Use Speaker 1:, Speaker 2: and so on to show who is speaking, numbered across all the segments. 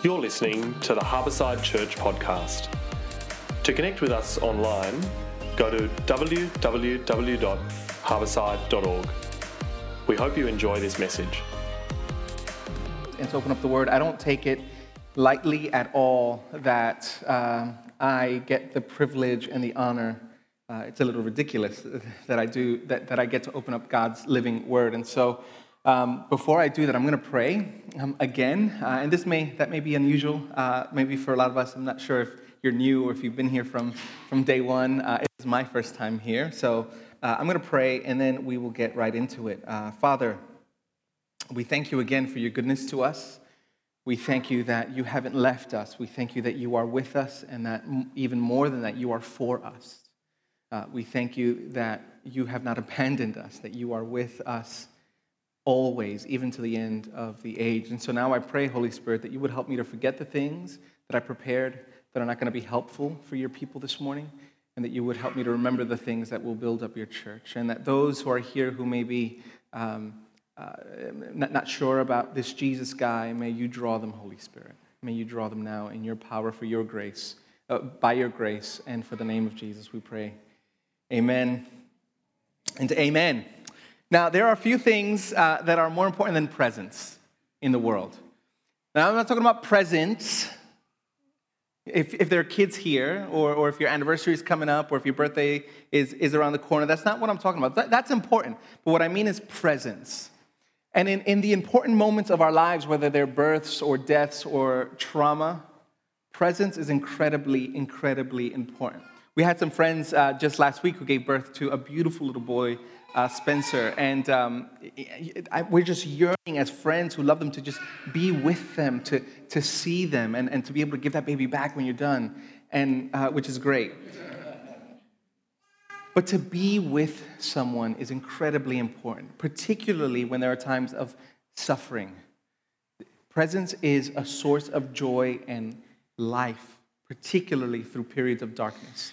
Speaker 1: You're listening to the Harborside Church podcast. To connect with us online, go to www.harborside.org. We hope you enjoy this message.
Speaker 2: and to open up the word. I don't take it lightly at all that um, I get the privilege and the honor. Uh, it's a little ridiculous that I do that, that I get to open up God's living word. And so, um, before I do that, I'm going to pray um, again. Uh, and this may that may be unusual, uh, maybe for a lot of us. I'm not sure if you're new or if you've been here from from day one. Uh, it's my first time here, so uh, I'm going to pray, and then we will get right into it. Uh, Father. We thank you again for your goodness to us. We thank you that you haven't left us. We thank you that you are with us, and that even more than that, you are for us. Uh, we thank you that you have not abandoned us, that you are with us always, even to the end of the age. And so now I pray, Holy Spirit, that you would help me to forget the things that I prepared that are not going to be helpful for your people this morning, and that you would help me to remember the things that will build up your church, and that those who are here who may be um, uh, not, not sure about this Jesus guy, may you draw them, Holy Spirit. May you draw them now in your power for your grace, uh, by your grace, and for the name of Jesus, we pray. Amen and amen. Now, there are a few things uh, that are more important than presence in the world. Now, I'm not talking about presents. If, if there are kids here, or, or if your anniversary is coming up, or if your birthday is, is around the corner, that's not what I'm talking about. That, that's important. But what I mean is presence. And in, in the important moments of our lives, whether they're births or deaths or trauma, presence is incredibly, incredibly important. We had some friends uh, just last week who gave birth to a beautiful little boy, uh, Spencer, and um, we're just yearning as friends who love them to just be with them, to, to see them, and, and to be able to give that baby back when you're done, and, uh, which is great. But to be with someone is incredibly important, particularly when there are times of suffering. Presence is a source of joy and life, particularly through periods of darkness.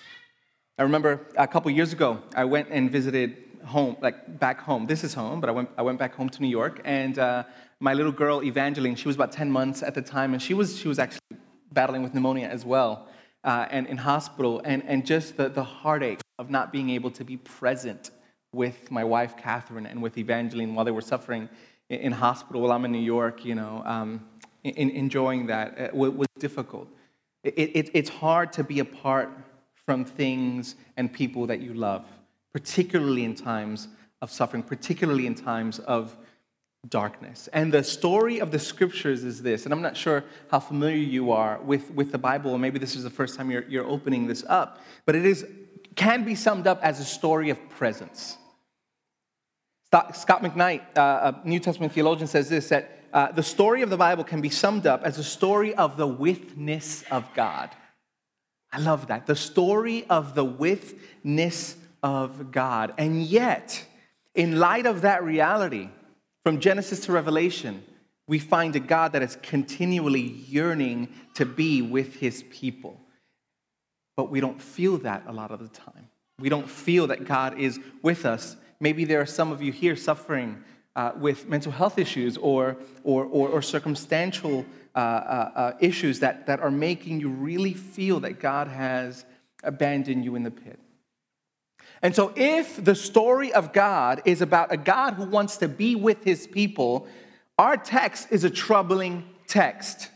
Speaker 2: I remember a couple years ago, I went and visited home, like back home. This is home, but I went, I went back home to New York, and uh, my little girl, Evangeline, she was about 10 months at the time, and she was, she was actually battling with pneumonia as well, uh, and in hospital, and, and just the, the heartache of not being able to be present with my wife, Catherine, and with Evangeline while they were suffering in, in hospital while I'm in New York, you know, um, in, enjoying that uh, was difficult. It, it, it's hard to be apart from things and people that you love, particularly in times of suffering, particularly in times of darkness. And the story of the scriptures is this, and I'm not sure how familiar you are with, with the Bible, or maybe this is the first time you're, you're opening this up, but it is, can be summed up as a story of presence. Scot McKnight, uh, a New Testament theologian, says this that uh, the story of the Bible can be summed up as a story of the withness of God. I love that. The story of the withness of God. And yet, in light of that reality, from Genesis to Revelation, we find a God that is continually yearning to be with his people. But we don't feel that a lot of the time. We don't feel that God is with us. Maybe there are some of you here suffering uh, with mental health issues or, or, or, or circumstantial uh, uh, uh, issues that, that are making you really feel that God has abandoned you in the pit. And so, if the story of God is about a God who wants to be with his people, our text is a troubling text.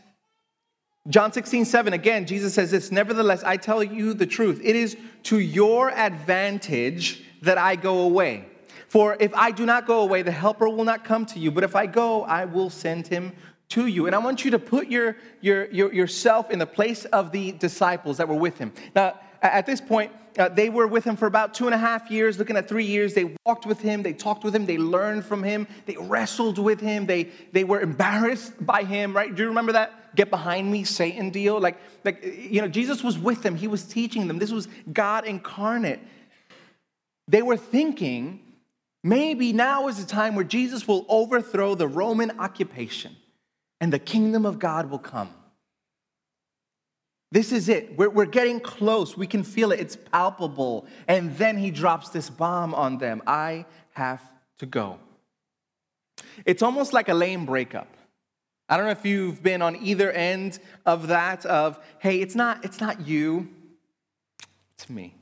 Speaker 2: John 16, 7, again, Jesus says this Nevertheless, I tell you the truth. It is to your advantage that I go away. For if I do not go away, the Helper will not come to you. But if I go, I will send him to you. And I want you to put your, your, your, yourself in the place of the disciples that were with him. Now, at this point, uh, they were with him for about two and a half years, looking at three years. They walked with him, they talked with him, they learned from him, they wrestled with him, they, they were embarrassed by him, right? Do you remember that? Get behind me, Satan deal? Like, like, you know, Jesus was with them, he was teaching them. This was God incarnate. They were thinking, maybe now is the time where Jesus will overthrow the Roman occupation and the kingdom of God will come. This is it. We're, we're getting close. We can feel it. It's palpable. And then he drops this bomb on them I have to go. It's almost like a lame breakup. I don't know if you've been on either end of that of, hey, it's not, it's not you, it's me.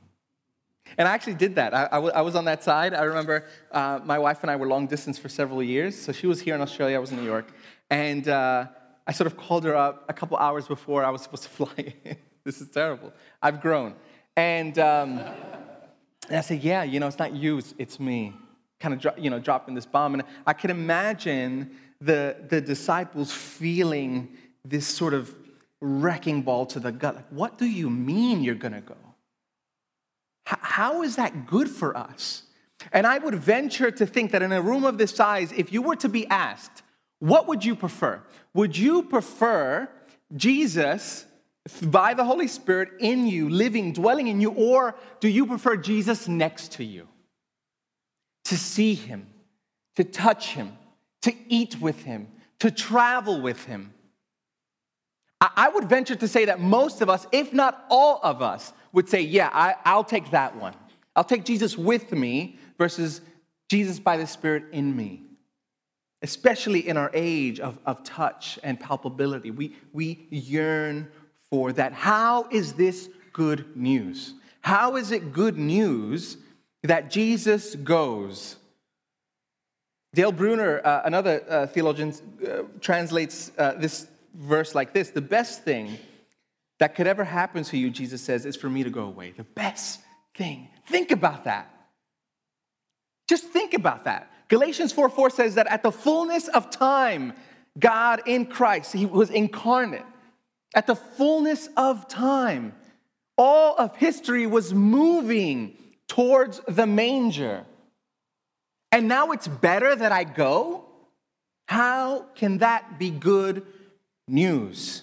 Speaker 2: And I actually did that. I, I, w- I was on that side. I remember uh, my wife and I were long distance for several years. So she was here in Australia, I was in New York. And uh, I sort of called her up a couple hours before I was supposed to fly. this is terrible. I've grown. And, um, and I said, Yeah, you know, it's not you, it's, me. Kind of, dro- you know, dropping this bomb. And I could imagine the, the disciples feeling this sort of wrecking ball to the gut. Like, what do you mean you're going to go? how is that good for us? And I would venture to think that in a room of this size, if you were to be asked, what would you prefer? Would you prefer Jesus by the Holy Spirit in you, living, dwelling in you, or do you prefer Jesus next to you? To see him, to touch him, to eat with him, to travel with him. I would venture to say that most of us, if not all of us, would say, Yeah, I, will take that one. I'll take Jesus with me versus Jesus by the Spirit in me. Especially in our age of, of touch and palpability, we, we yearn for that. How is this good news? How is it good news that Jesus goes? Dale Bruner, uh, another uh, theologian, uh, translates uh, this verse like this The best thing that could ever happen to you, Jesus says, is for me to go away. The best thing. Think about that. Just think about that. Galatians 4 4 says that at the fullness of time, God in Christ, He was incarnate. At the fullness of time, all of history was moving towards the manger. And now it's better that I go? How can that be good news?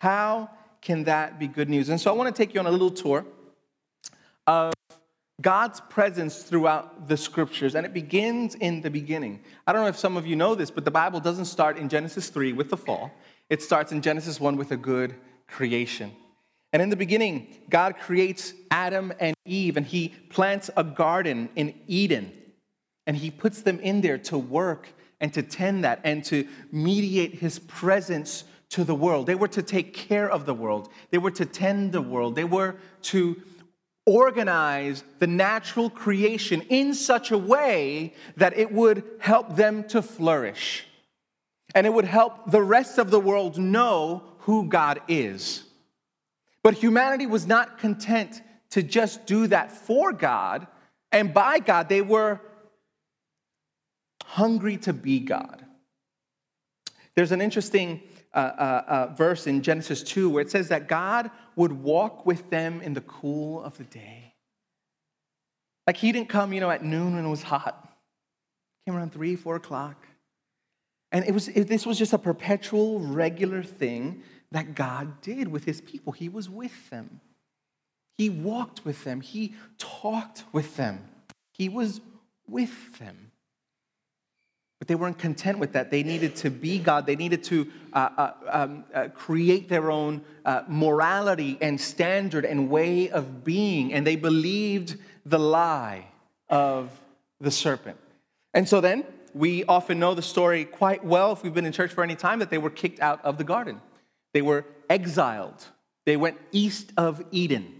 Speaker 2: How can that be good news? And so I want to take you on a little tour of God's presence throughout the scriptures, and it begins in the beginning. I don't know if some of you know this, but the Bible doesn't start in Genesis 3 with the fall, it starts in Genesis 1 with a good creation. And in the beginning, God creates Adam and Eve, and He plants a garden in Eden, and He puts them in there to work and to tend that and to mediate His presence to the world. They were to take care of the world, they were to tend the world, they were to organize the natural creation in such a way that it would help them to flourish. And it would help the rest of the world know who God is. But humanity was not content to just do that for God and by God. They were hungry to be God. There's an interesting uh, uh, uh, verse in Genesis 2 where it says that God would walk with them in the cool of the day. Like he didn't come, you know, at noon when it was hot. Came around three, four o'clock. And it was, it, this was just a perpetual, regular thing that God did with his people. He was with them. He walked with them. He talked with them. He was with them. But they weren't content with that. They needed to be God. They needed to uh, uh, um, uh, create their own uh, morality and standard and way of being. And they believed the lie of the serpent. And so then, we often know the story quite well if we've been in church for any time that they were kicked out of the garden. They were exiled. They went east of Eden.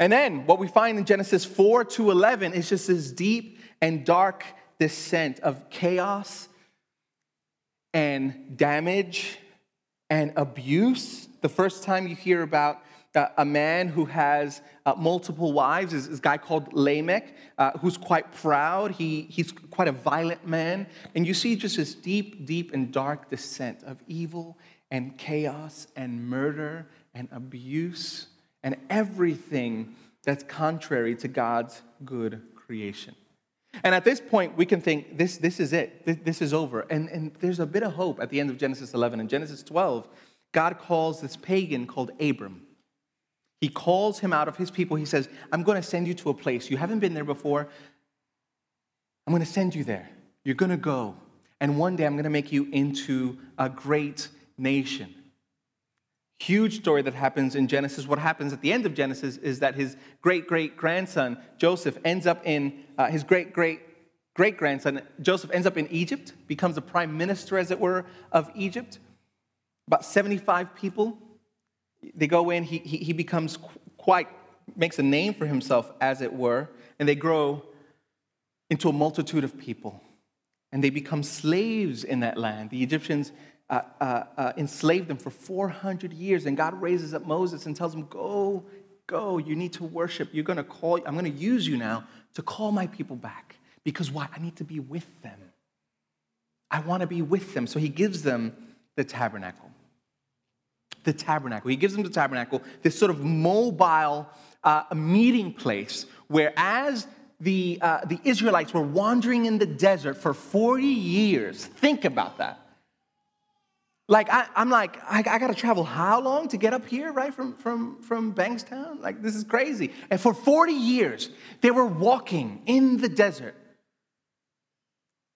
Speaker 2: And then what we find in Genesis 4 to 11 is just this deep and dark descent of chaos and damage and abuse. The first time you hear about uh, a man who has uh, multiple wives is, is, a guy called Lamech, uh, who's quite proud. He, he's quite a violent man. And you see just this deep, deep, and dark descent of evil and chaos and murder and abuse and everything that's contrary to God's good creation. And at this point, we can think, this, this is it. This, is over. And, and there's a bit of hope at the end of Genesis 11. In Genesis 12, God calls this pagan called Abram. He calls him out of his people. He says, I'm going to send you to a place. You haven't been there before. I'm going to send you there. You're going to go. And one day I'm going to make you into a great nation. Huge story that happens in Genesis. What happens at the end of Genesis is that his great great grandson, Joseph, ends up in uh, his great great great grandson, Joseph, ends up in Egypt, becomes the prime minister, as it were, of Egypt. About 75 people. They go in, he, he, he becomes quite, makes a name for himself, as it were, and they grow into a multitude of people. And they become slaves in that land. The Egyptians uh, uh, uh, enslaved them for 400 years, and God raises up Moses and tells him, Go, go, you need to worship. You're going to call, I'm going to use you now to call my people back. Because why? I need to be with them. I want to be with them. So he gives them the tabernacle. The tabernacle. He gives them the tabernacle, this sort of mobile uh, meeting place where, as the, uh, the Israelites were wandering in the desert for 40 years, think about that. Like, I, am like, I, I got to travel how long to get up here, right, from, from, from Bankstown? Like, this is crazy. And for 40 years, they were walking in the desert.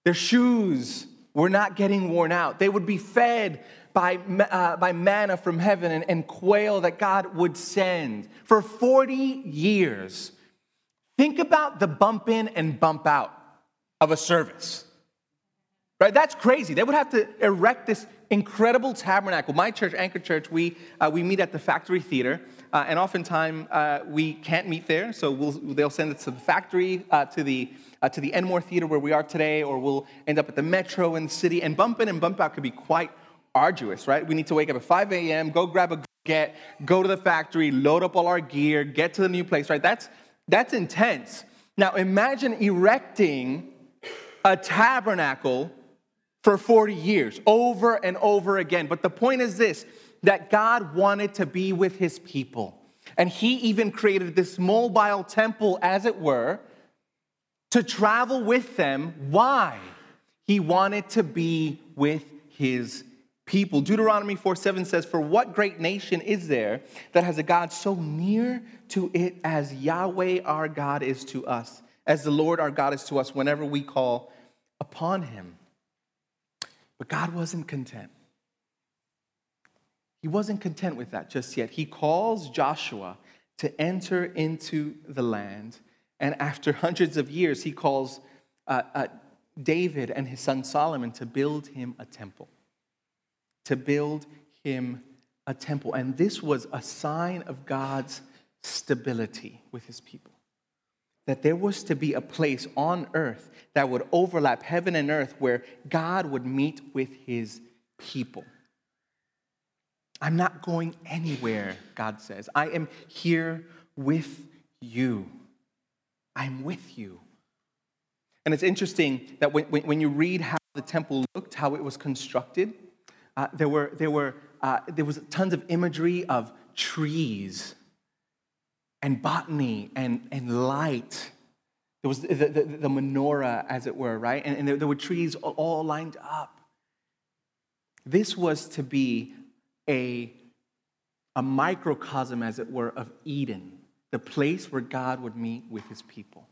Speaker 2: Their shoes were not getting worn out. They would be fed by, uh, by manna from heaven and, and quail that God would send for 40 years. Think about the bump in and bump out of a service. Right? That's crazy. They would have to erect this incredible tabernacle. My church, Anchor Church, we, uh, we meet at the Factory Theater, uh, and oftentimes uh, we can't meet there, so we'll, they'll send us to the factory, uh, to the uh, to the Enmore Theater where we are today, or we'll end up at the Metro in the city. And bump in and bump out could be quite arduous, right? We need to wake up at 5 a.m., go grab a get, go to the factory, load up all our gear, get to the new place, right? That's, that's intense. Now imagine erecting a tabernacle for 40 years, over and over again. But the point is this that God wanted to be with his people. And he even created this mobile temple, as it were, to travel with them. Why? He wanted to be with his people. Deuteronomy 4 7 says, For what great nation is there that has a God so near to it as Yahweh our God is to us, as the Lord our God is to us whenever we call upon him? But God wasn't content. He wasn't content with that just yet. He calls Joshua to enter into the land. And after hundreds of years, he calls uh, uh, David and his son Solomon to build him a temple. To build him a temple. And this was a sign of God's stability with his people that there was to be a place on earth that would overlap heaven and earth where God would meet with his people. I'm not going anywhere, God says. I am here with you. I'm with you. And it's interesting that when, when, you read how the temple looked, how it was constructed, uh, there, were, there, were, uh, there was tons of imagery of trees and botany and, and light. There was the, the, the menorah, as it were, right? And, and there, there were trees all lined up. This was to be a, a microcosm, as it were, of Eden, the place where God would meet with his people.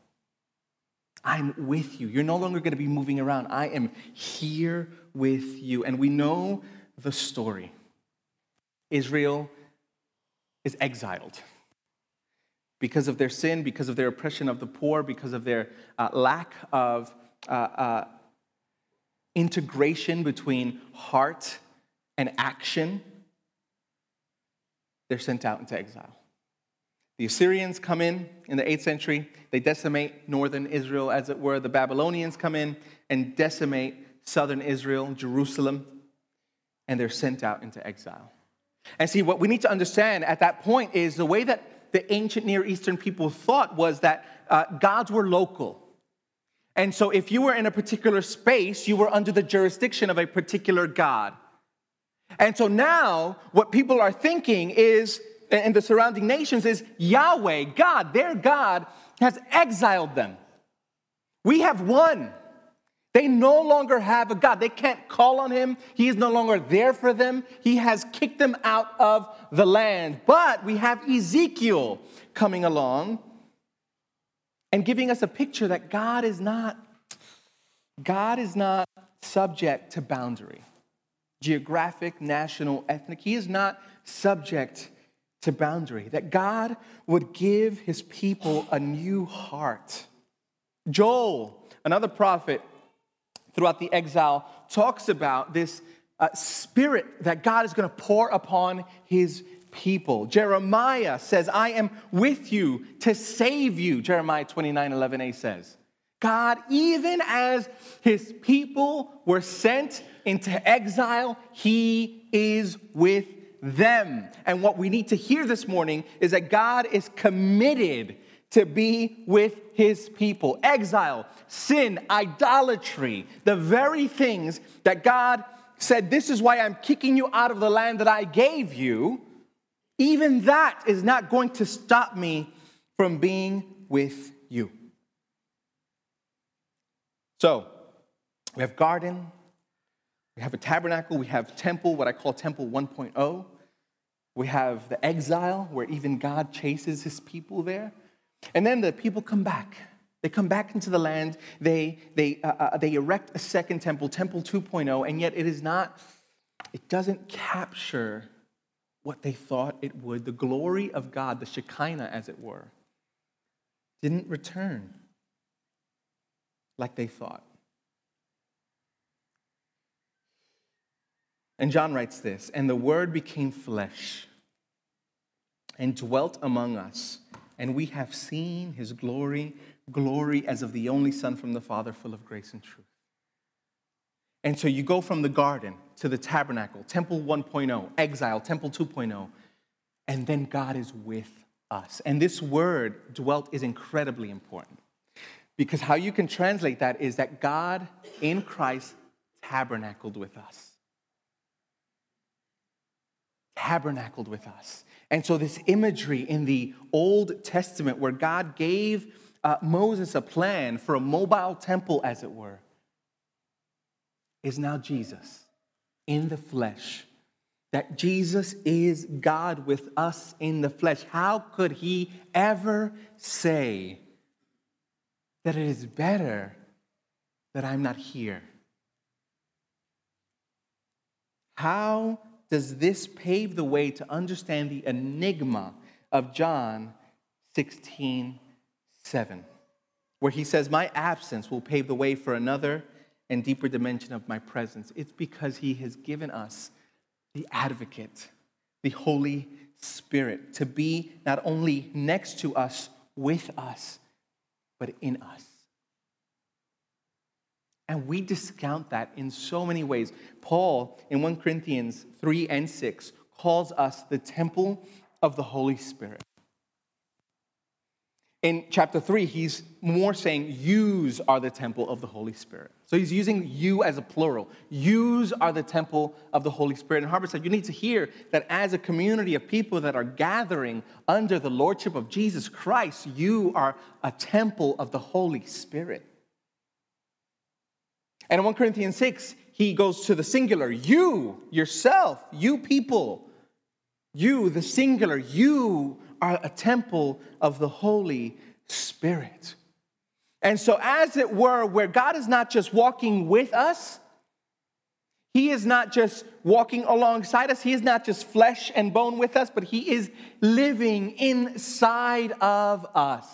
Speaker 2: I'm with you. You're no longer going to be moving around. I am here with you. And we know the story Israel is exiled because of their sin, because of their oppression of the poor, because of their uh, lack of uh, uh, integration between heart and action, they're sent out into exile. The Assyrians come in in the 8th century. They decimate northern Israel, as it were. The Babylonians come in and decimate southern Israel, Jerusalem, and they're sent out into exile. And see, what we need to understand at that point is the way that the ancient Near Eastern people thought was that uh, gods were local. And so if you were in a particular space, you were under the jurisdiction of a particular god. And so now, what people are thinking is, in the surrounding nations, is Yahweh, God, their God, has exiled them. We have won. They no longer have a God. They can't call on him. He is no longer there for them. He has kicked them out of the land. But we have Ezekiel coming along and giving us a picture that God is not God is not subject to boundary. Geographic, national, ethnic. He is not subject to boundary. That God would give his people a new heart. Joel another prophet throughout the exile, talks about this uh, spirit that God is going to pour upon his people. Jeremiah says, I am with you to save you. Jeremiah 29 11a says. God, even as his people were sent into exile, he is with them. And what we need to hear this morning is that God is committed to be with his people. Exile, sin, idolatry, the very things that God said, This is why I'm kicking you out of the land that I gave you. Even that is not going to stop me from being with you. So, we have garden, we have a tabernacle, we have temple, what I call temple 1.0. We have the exile, where even God chases his people there. And then the people come back. They come back into the land. They, they, uh, uh, they erect a second temple, Temple 2.0, and yet it is not, it doesn't capture what they thought it would. The glory of God, the Shekinah, as it were, didn't return like they thought. And John writes this And the Word became flesh and dwelt among us, and we have seen his glory, glory as of the only Son from the Father, full of grace and truth. And so you go from the garden to the tabernacle, temple 1.0, exile, temple 2.0, and then God is with us. And this word, dwelt, is incredibly important. Because how you can translate that is that God in Christ tabernacled with us. Tabernacled with us. And so, this imagery in the Old Testament where God gave uh, Moses a plan for a mobile temple, as it were, is now Jesus in the flesh. That Jesus is God with us in the flesh. How could he ever say that it is better that I'm not here? How does this pave the way to understand the enigma of John 16 7, where he says, My absence will pave the way for another and deeper dimension of my presence? It's because he has given us the advocate, the Holy Spirit, to be not only next to us, with us, but in us. And we discount that in so many ways. Paul, in 1 Corinthians 3 and 6, calls us the temple of the Holy Spirit. In chapter 3, he's more saying, Yous are the temple of the Holy Spirit. So he's using you as a plural. Yous are the temple of the Holy Spirit. And Harvard said, You need to hear that as a community of people that are gathering under the lordship of Jesus Christ, you are a temple of the Holy Spirit. And in 1 Corinthians 6, he goes to the singular you, yourself, you people, you, the singular, you are a temple of the Holy Spirit. And so, as it were, where God is not just walking with us, He is not just walking alongside us, He is not just flesh and bone with us, but He is living inside of us.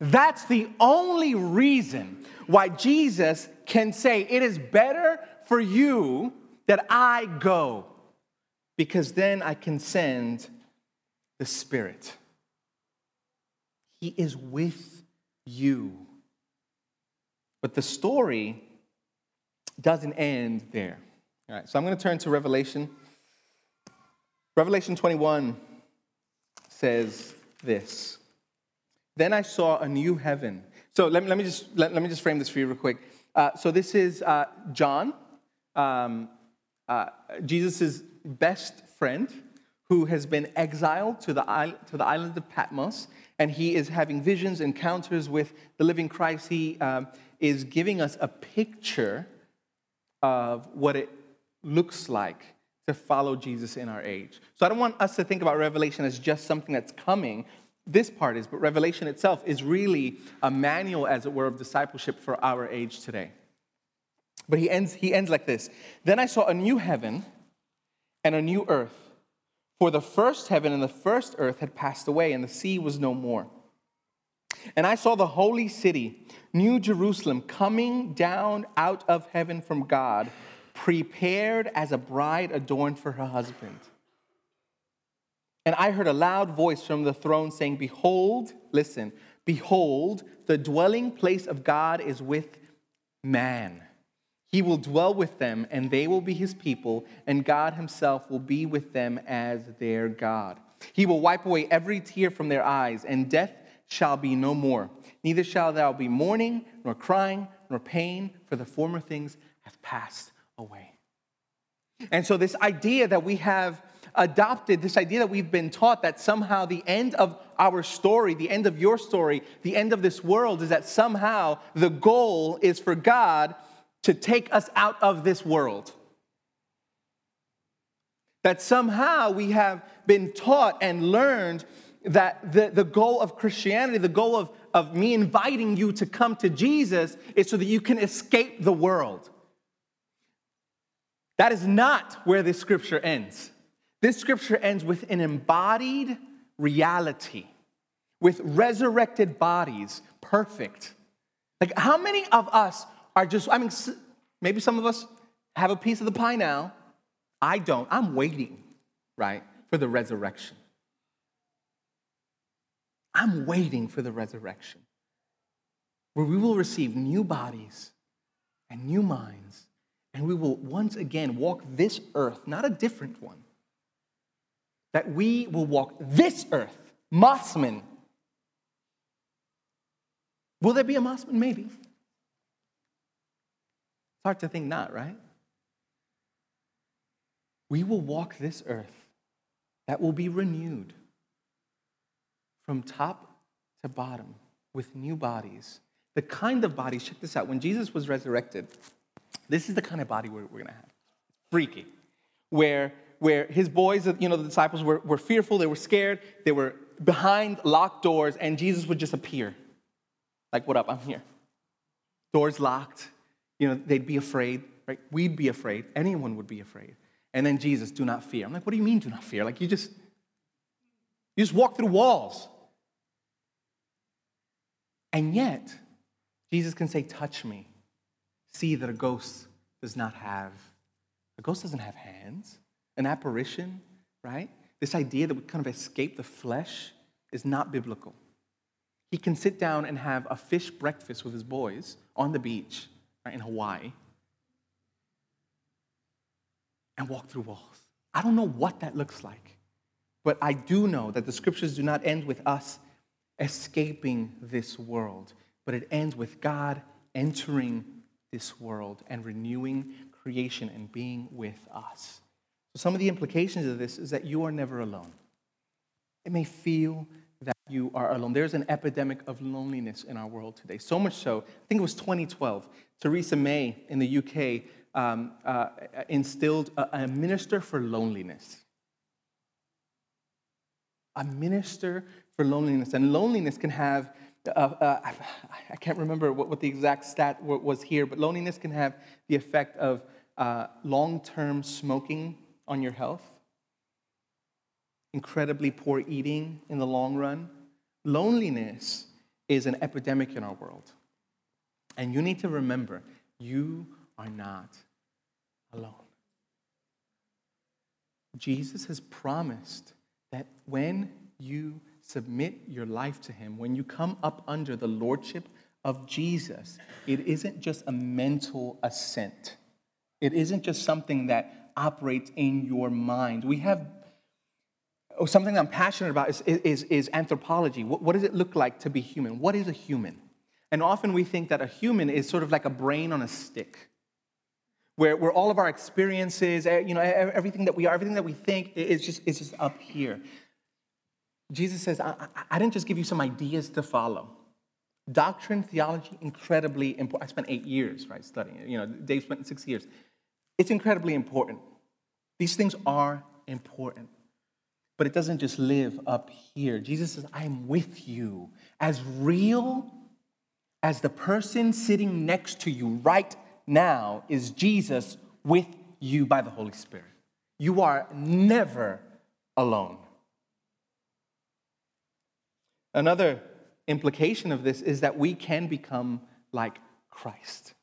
Speaker 2: That's the only reason why Jesus can say, It is better for you that I go, because then I can send the Spirit. He is with you. But the story doesn't end there. All right, so I'm going to turn to Revelation. Revelation 21 says this Then I saw a new heaven. So let me, let me, just, let, let me just frame this for you real quick. Uh, so this is uh, John, um, uh, Jesus' best friend who has been exiled to the, to the island of Patmos, and he is having visions, encounters with the living Christ. He um, is giving us a picture of what it looks like to follow Jesus in our age. So I don't want us to think about Revelation as just something that's coming. This part is, but Revelation itself is really a manual, as it were, of discipleship for our age today. But he ends, he ends like this Then I saw a new heaven and a new earth. For the first heaven and the first earth had passed away, and the sea was no more. And I saw the holy city, New Jerusalem, coming down out of heaven from God, prepared as a bride adorned for her husband. And I heard a loud voice from the throne saying, Behold, listen, behold, the dwelling place of God is with man. He will dwell with them, and they will be his people, and God himself will be with them as their God. He will wipe away every tear from their eyes, and death shall be no more. Neither shall there be mourning, nor crying, nor pain, for the former things have passed away. And so, this idea that we have adopted, this idea that we've been taught that somehow the end of our story, the end of your story, the end of this world is that somehow the goal is for God to take us out of this world. That somehow we have been taught and learned that the, the goal of Christianity, the goal of, of me inviting you to come to Jesus, is so that you can escape the world. That is not where this scripture ends. This scripture ends with an embodied reality, with resurrected bodies, perfect. Like, how many of us are just, I mean, maybe some of us have a piece of the pie now. I don't. I'm waiting, right, for the resurrection. I'm waiting for the resurrection where we will receive new bodies and new minds, and we will once again walk this earth, not a different one. That we will walk this earth, Mosman. Will there be a Mosman? Maybe. It's hard to think not, right? We will walk this earth that will be renewed from top to bottom with new bodies. The kind of bodies, check this out, when Jesus was resurrected, this is the kind of body we're, we're gonna have. Freaky. Where, where his boys, you know, the disciples were, were fearful, they were scared, they were behind locked doors, and Jesus would just appear. Like, what up? I'm here. Doors locked. You know, they'd be afraid, right? We'd be afraid. Anyone would be afraid. And then Jesus, do not fear. I'm like, what do you mean, do not fear? Like, you just, you just walk through walls. And yet, Jesus can say, Touch me. See that a ghost does not have, a ghost doesn't have hands. An apparition, right? This idea that we kind of escape the flesh is not biblical. He can sit down and have a fish breakfast with his boys on the beach right, in Hawaii and walk through walls. I don't know what that looks like, but I do know that the scriptures do not end with us escaping this world, but it ends with God entering this world and renewing creation and being with us. So, some of the implications of this is that you are never alone. It may feel that you are alone. There's an epidemic of loneliness in our world today. So much so, I think it was 2012, Theresa May in the UK um, uh, instilled a, a minister for loneliness. A minister for loneliness. And loneliness can have, uh, uh, I can't remember what, what, the exact stat was here, but loneliness can have the effect of uh, long term smoking on your health, incredibly poor eating in the long run. Loneliness is an epidemic in our world. And you need to remember, you are not alone. Jesus has promised that when you submit your life to Him, when you come up under the lordship of Jesus, it isn't just a mental assent. It isn't just something that operates in your mind. We have oh, something I'm passionate about is, is, is anthropology. What, what does it look like to be human? What is a human? And often we think that a human is sort of like a brain on a stick, where, where all of our experiences, eh, you know, everything that we are, everything that we think is just, is just up here. Jesus says, I, I didn't just give you some ideas to follow. Doctrine, theology, incredibly important. I spent eight years, right, studying it. You know, Dave spent six years. It's incredibly important. These things are important. But it doesn't just live up here. Jesus says, I am with you. As real as the person sitting next to you right now is Jesus with you by the Holy Spirit. You are never alone. Another implication of this is that we can become like Christ.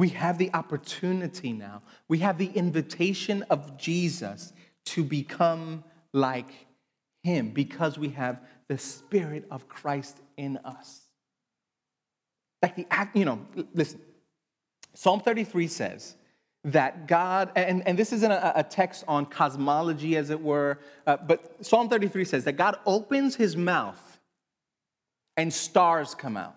Speaker 2: We have the opportunity now, we have the invitation of Jesus to become like him because we have the Spirit of Christ in us. Like the act, you know, listen, Psalm 33 says that God, and, and this isn't a, a text on cosmology as it were, uh, but Psalm 33 says that God opens his mouth and stars come out.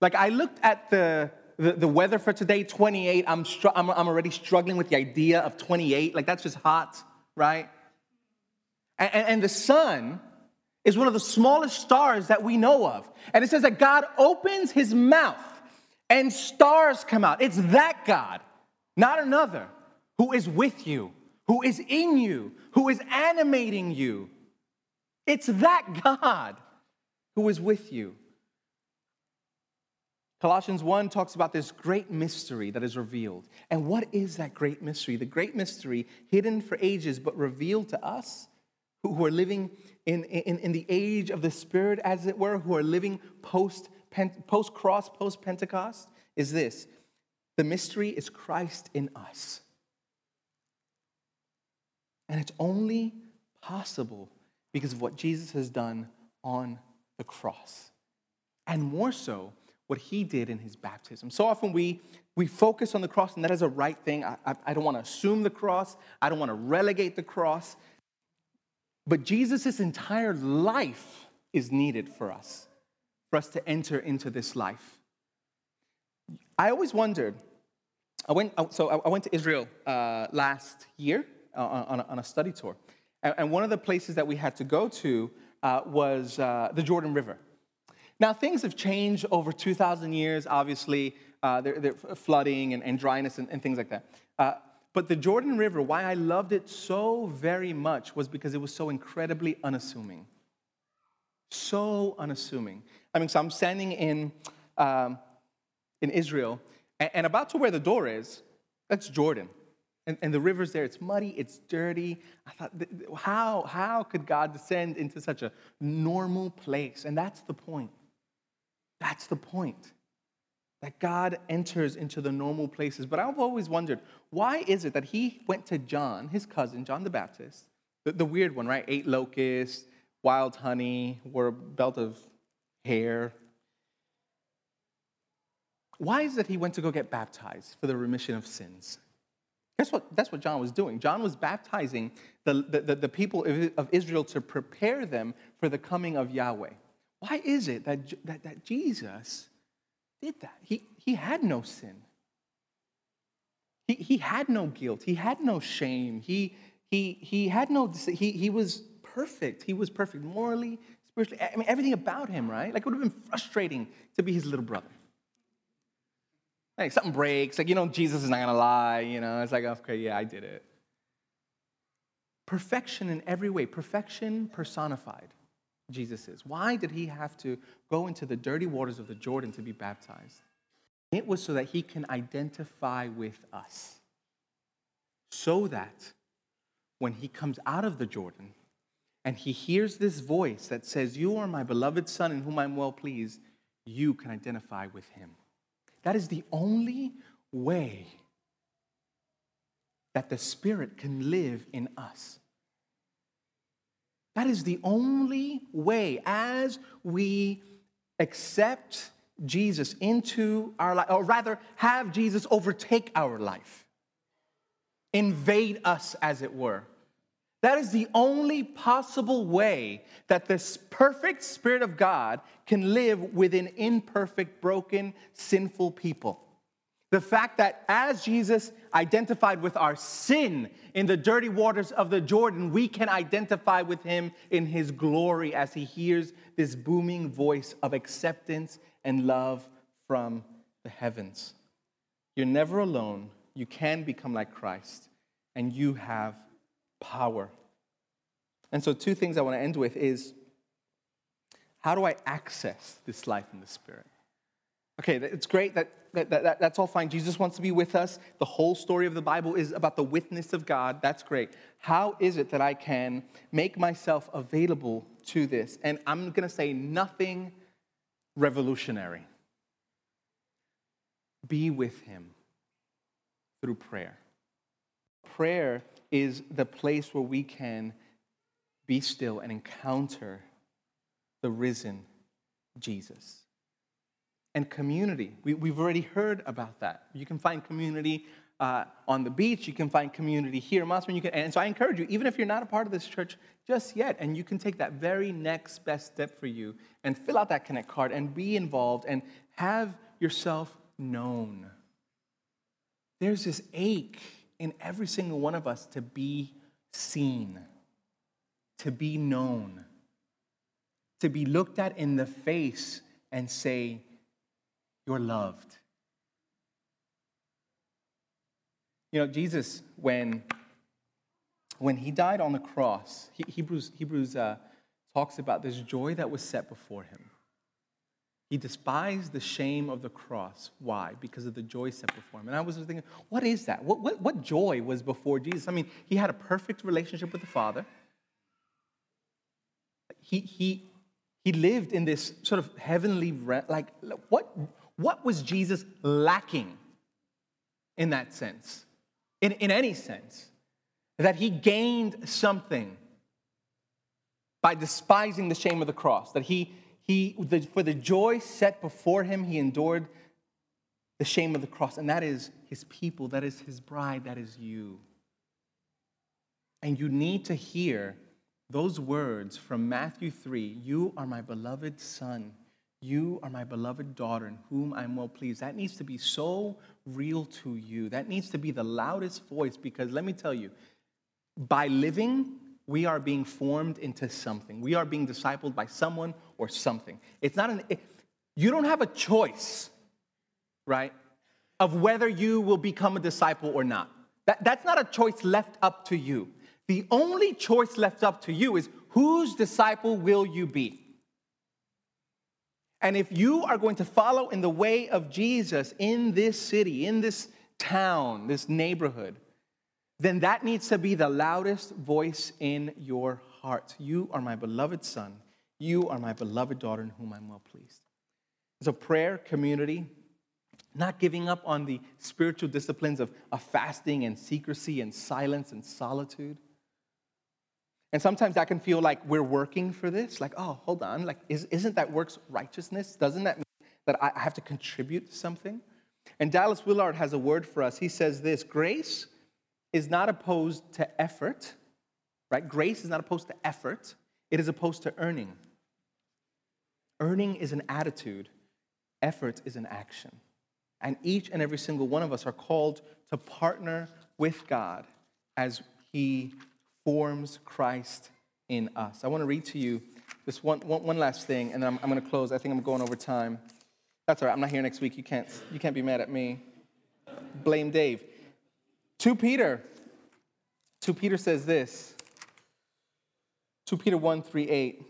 Speaker 2: Like I looked at the, the, the weather for today, 28. I'm, str- I'm, I'm already struggling with the idea of 28. Like that's just hot, right? And, and, and the sun is one of the smallest stars that we know of. And it says that God opens his mouth and stars come out. It's that God, not another, who is with you, who is in you, who is animating you. It's that God who is with you. Colossians 1 talks about this great mystery that is revealed. And what is that great mystery? The great mystery hidden for ages but revealed to us who are living in, in, in the age of the Spirit, as it were, who are living post cross, post Pentecost, is this the mystery is Christ in us. And it's only possible because of what Jesus has done on the cross. And more so, what he did in his baptism. So often we, we focus on the cross, and that is a right thing. I, I, I don't want to assume the cross, I don't want to relegate the cross. But Jesus' entire life is needed for us, for us to enter into this life. I always wondered, I went, so I went to Israel uh, last year uh, on, a, on, a, study tour. And one of the places that we had to go to uh, was uh, the Jordan River. Now, things have changed over 2,000 years, obviously, uh, they're, they're flooding and, and dryness and, and, things like that. Uh, but the Jordan River, why I loved it so very much was because it was so incredibly unassuming. So unassuming. I mean, so I'm standing in, um, in Israel, and, and about to where the door is, that's Jordan. And, and the river's there, it's muddy, it's dirty. I thought, how, how could God descend into such a normal place? And that's the point. That's the point. That God enters into the normal places. But I've always wondered, why is it that he went to John, his cousin, John the Baptist, the, the weird one, right? Ate locusts, wild honey, wore a belt of hair. Why is it he went to go get baptized for the remission of sins? Guess what? That's what John was doing. John was baptizing the, the, the, people of Israel to prepare them for the coming of Yahweh. Why is it that, that, that Jesus did that? He, he had no sin. He, he had no guilt. He had no shame. He, he, he had no, he, he was perfect. He was perfect morally, spiritually. I mean, everything about him, right? Like, it would have been frustrating to be his little brother. Like something breaks, like, you know, Jesus is not gonna lie, you know, it's like, oh, okay, yeah, I did it. Perfection in every way, perfection personified, Jesus is. Why did he have to go into the dirty waters of the Jordan to be baptized? It was so that he can identify with us. So that when he comes out of the Jordan and he hears this voice that says, You are my beloved son in whom I'm well pleased, you can identify with him. That is the only way that the Spirit can live in us. That is the only way as we accept Jesus into our life, or rather, have Jesus overtake our life, invade us, as it were. That is the only possible way that this perfect Spirit of God can live within imperfect, broken, sinful people. The fact that as Jesus identified with our sin in the dirty waters of the Jordan, we can identify with him in his glory as he hears this booming voice of acceptance and love from the heavens. You're never alone. You can become like Christ, and you have power. And so, two things I want to end with is how do I access this life in the Spirit? Okay, it's great that That, that, that's all fine. Jesus wants to be with us. The whole story of the Bible is about the withness of God. That's great. How is it that I can make myself available to this? And I'm going to say nothing revolutionary. Be with Him through prayer. Prayer is the place where we can be still and encounter the risen Jesus. And community, we, have already heard about that. You can find community uh, on the beach, you can find community here in Mosman. You can, and so I encourage you, even if you're not a part of this church just yet, and you can take that very next best step for you and fill out that Connect card and be involved and have yourself known. There's this ache in every single one of us to be seen, to be known to be looked at in the face and say, You're loved. You know, Jesus, when, when he died on the cross, he, Hebrews, Hebrews uh, talks about this joy that was set before him. He despised the shame of the cross. Why? Because of the joy set before him. And I was thinking, what is that? What, what, what joy was before Jesus? I mean, he had a perfect relationship with the Father. He, he he lived in this sort of heavenly, like, what, what was Jesus lacking in that sense? In, in any sense? That he gained something by despising the shame of the cross. That he, he the, for the joy set before him, he endured the shame of the cross. And that is his people, that is his bride, that is you. And you need to hear those words from Matthew 3 You are my beloved son. You are my beloved daughter in whom I'm well pleased. That needs to be so real to you. That needs to be the loudest voice because let me tell you, by living, we are being formed into something. We are being discipled by someone or something. It's not an, it, you don't have a choice, right, of whether you will become a disciple or not. That, that's not a choice left up to you. The only choice left up to you is whose disciple will you be? And if you are going to follow in the way of Jesus in this city, in this town, this neighborhood, then that needs to be the loudest voice in your heart. You are my beloved son. You are my beloved daughter in whom I'm well pleased. So, prayer, community, not giving up on the spiritual disciplines of, of fasting and secrecy and silence and solitude and sometimes that can feel like we're working for this. Like, oh, hold on. Like, is, isn't that works righteousness? Doesn't that mean that I have to contribute something? And Dallas Willard has a word for us. He says this grace is not opposed to effort, right? Grace is not opposed to effort, it is opposed to earning. Earning is an attitude, effort is an action. And each and every single one of us are called to partner with God as He forms Christ in us. I want to read to you this one, one, one last thing, and then I'm, I'm going to close. I think I'm going over time. That's all right. I'm not here next week. You can't, you can't be mad at me. Blame Dave. 2 Peter. 2 Peter says this 2 Peter 1 3 8.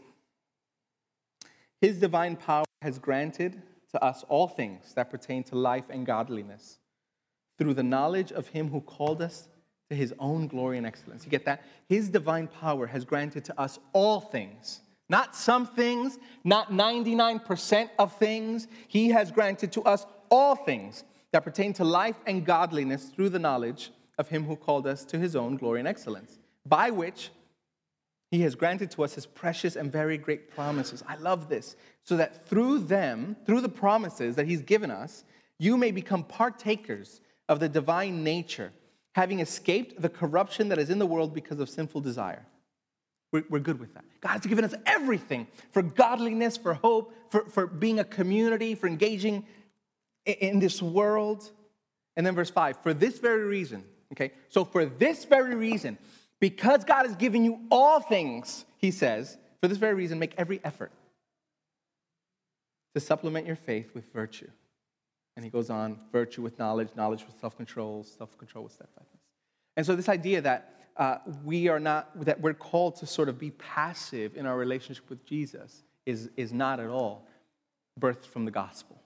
Speaker 2: His divine power has granted to us all things that pertain to life and godliness through the knowledge of him who called us to his own glory and excellence. You get that? His divine power has granted to us all things, not some things, not 99% of things. He has granted to us all things that pertain to life and godliness through the knowledge of him who called us to his own glory and excellence, by which he has granted to us his precious and very great promises. I love this. So that through them, through the promises that he's given us, you may become partakers of the divine nature having escaped the corruption that is in the world because of sinful desire. We're, we're good with that. God's given us everything for godliness, for hope, for, for being a community, for engaging in, in this world. And then verse 5 for this very reason, okay? So, for this very reason, because God has given you all things, he says, for this very reason, make every effort to supplement your faith with virtue and he goes on virtue with knowledge, knowledge with self control, self control with steadfastness. And so, this idea that uh, we are not, that we're called to sort of be passive in our relationship with Jesus is, is not at all birthed from the gospel.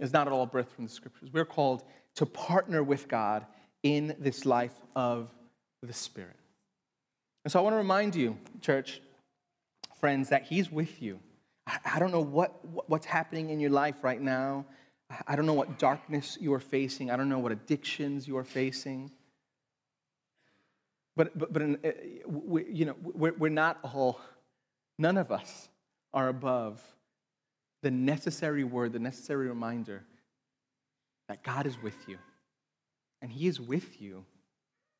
Speaker 2: is not at all birthed from the scriptures. We're called to partner with God in this life of the Spirit. And so I want to remind you, church, friends, that He's with you. I don't know what, what's happening in your life right now. I don't know what darkness you are facing. I don't know what addictions you are facing. But, but, but uh, we, you know, we're, we're not all, none of us are above the necessary word, the necessary reminder that God is with you. And He is with you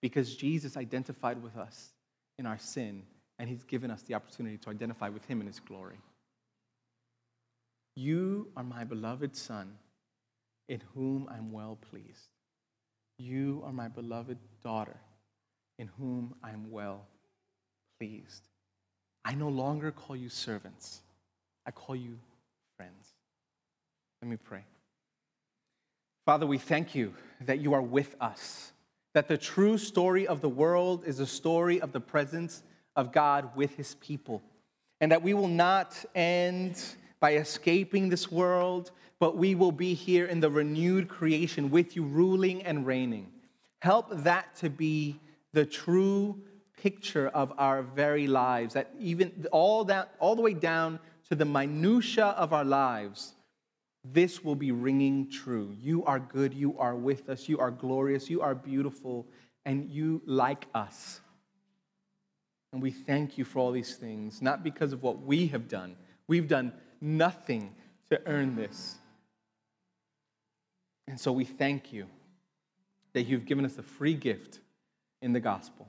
Speaker 2: because Jesus identified with us in our sin, and He's given us the opportunity to identify with Him in His glory. You are my beloved Son, in whom I'm well pleased. You are my beloved daughter, in whom I'm well pleased. I no longer call you servants, I call you friends. Let me pray. Father, we thank you that you are with us, that the true story of the world is a story of the presence of God with his people, and that we will not end by escaping this world, but we will be here in the renewed creation with you, ruling and reigning. Help that to be the true picture of our very lives, that even all that, all the way down to the minutia of our lives, this will be ringing true. You are good, you are with us, you are glorious, you are beautiful, and you like us. And we thank you for all these things, not because of what we have done. We've done nothing to earn this. And so we thank you that you've given us a free gift in the gospel.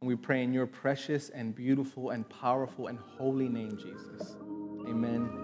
Speaker 2: And we pray in your precious and beautiful and powerful and holy name, Jesus. Amen.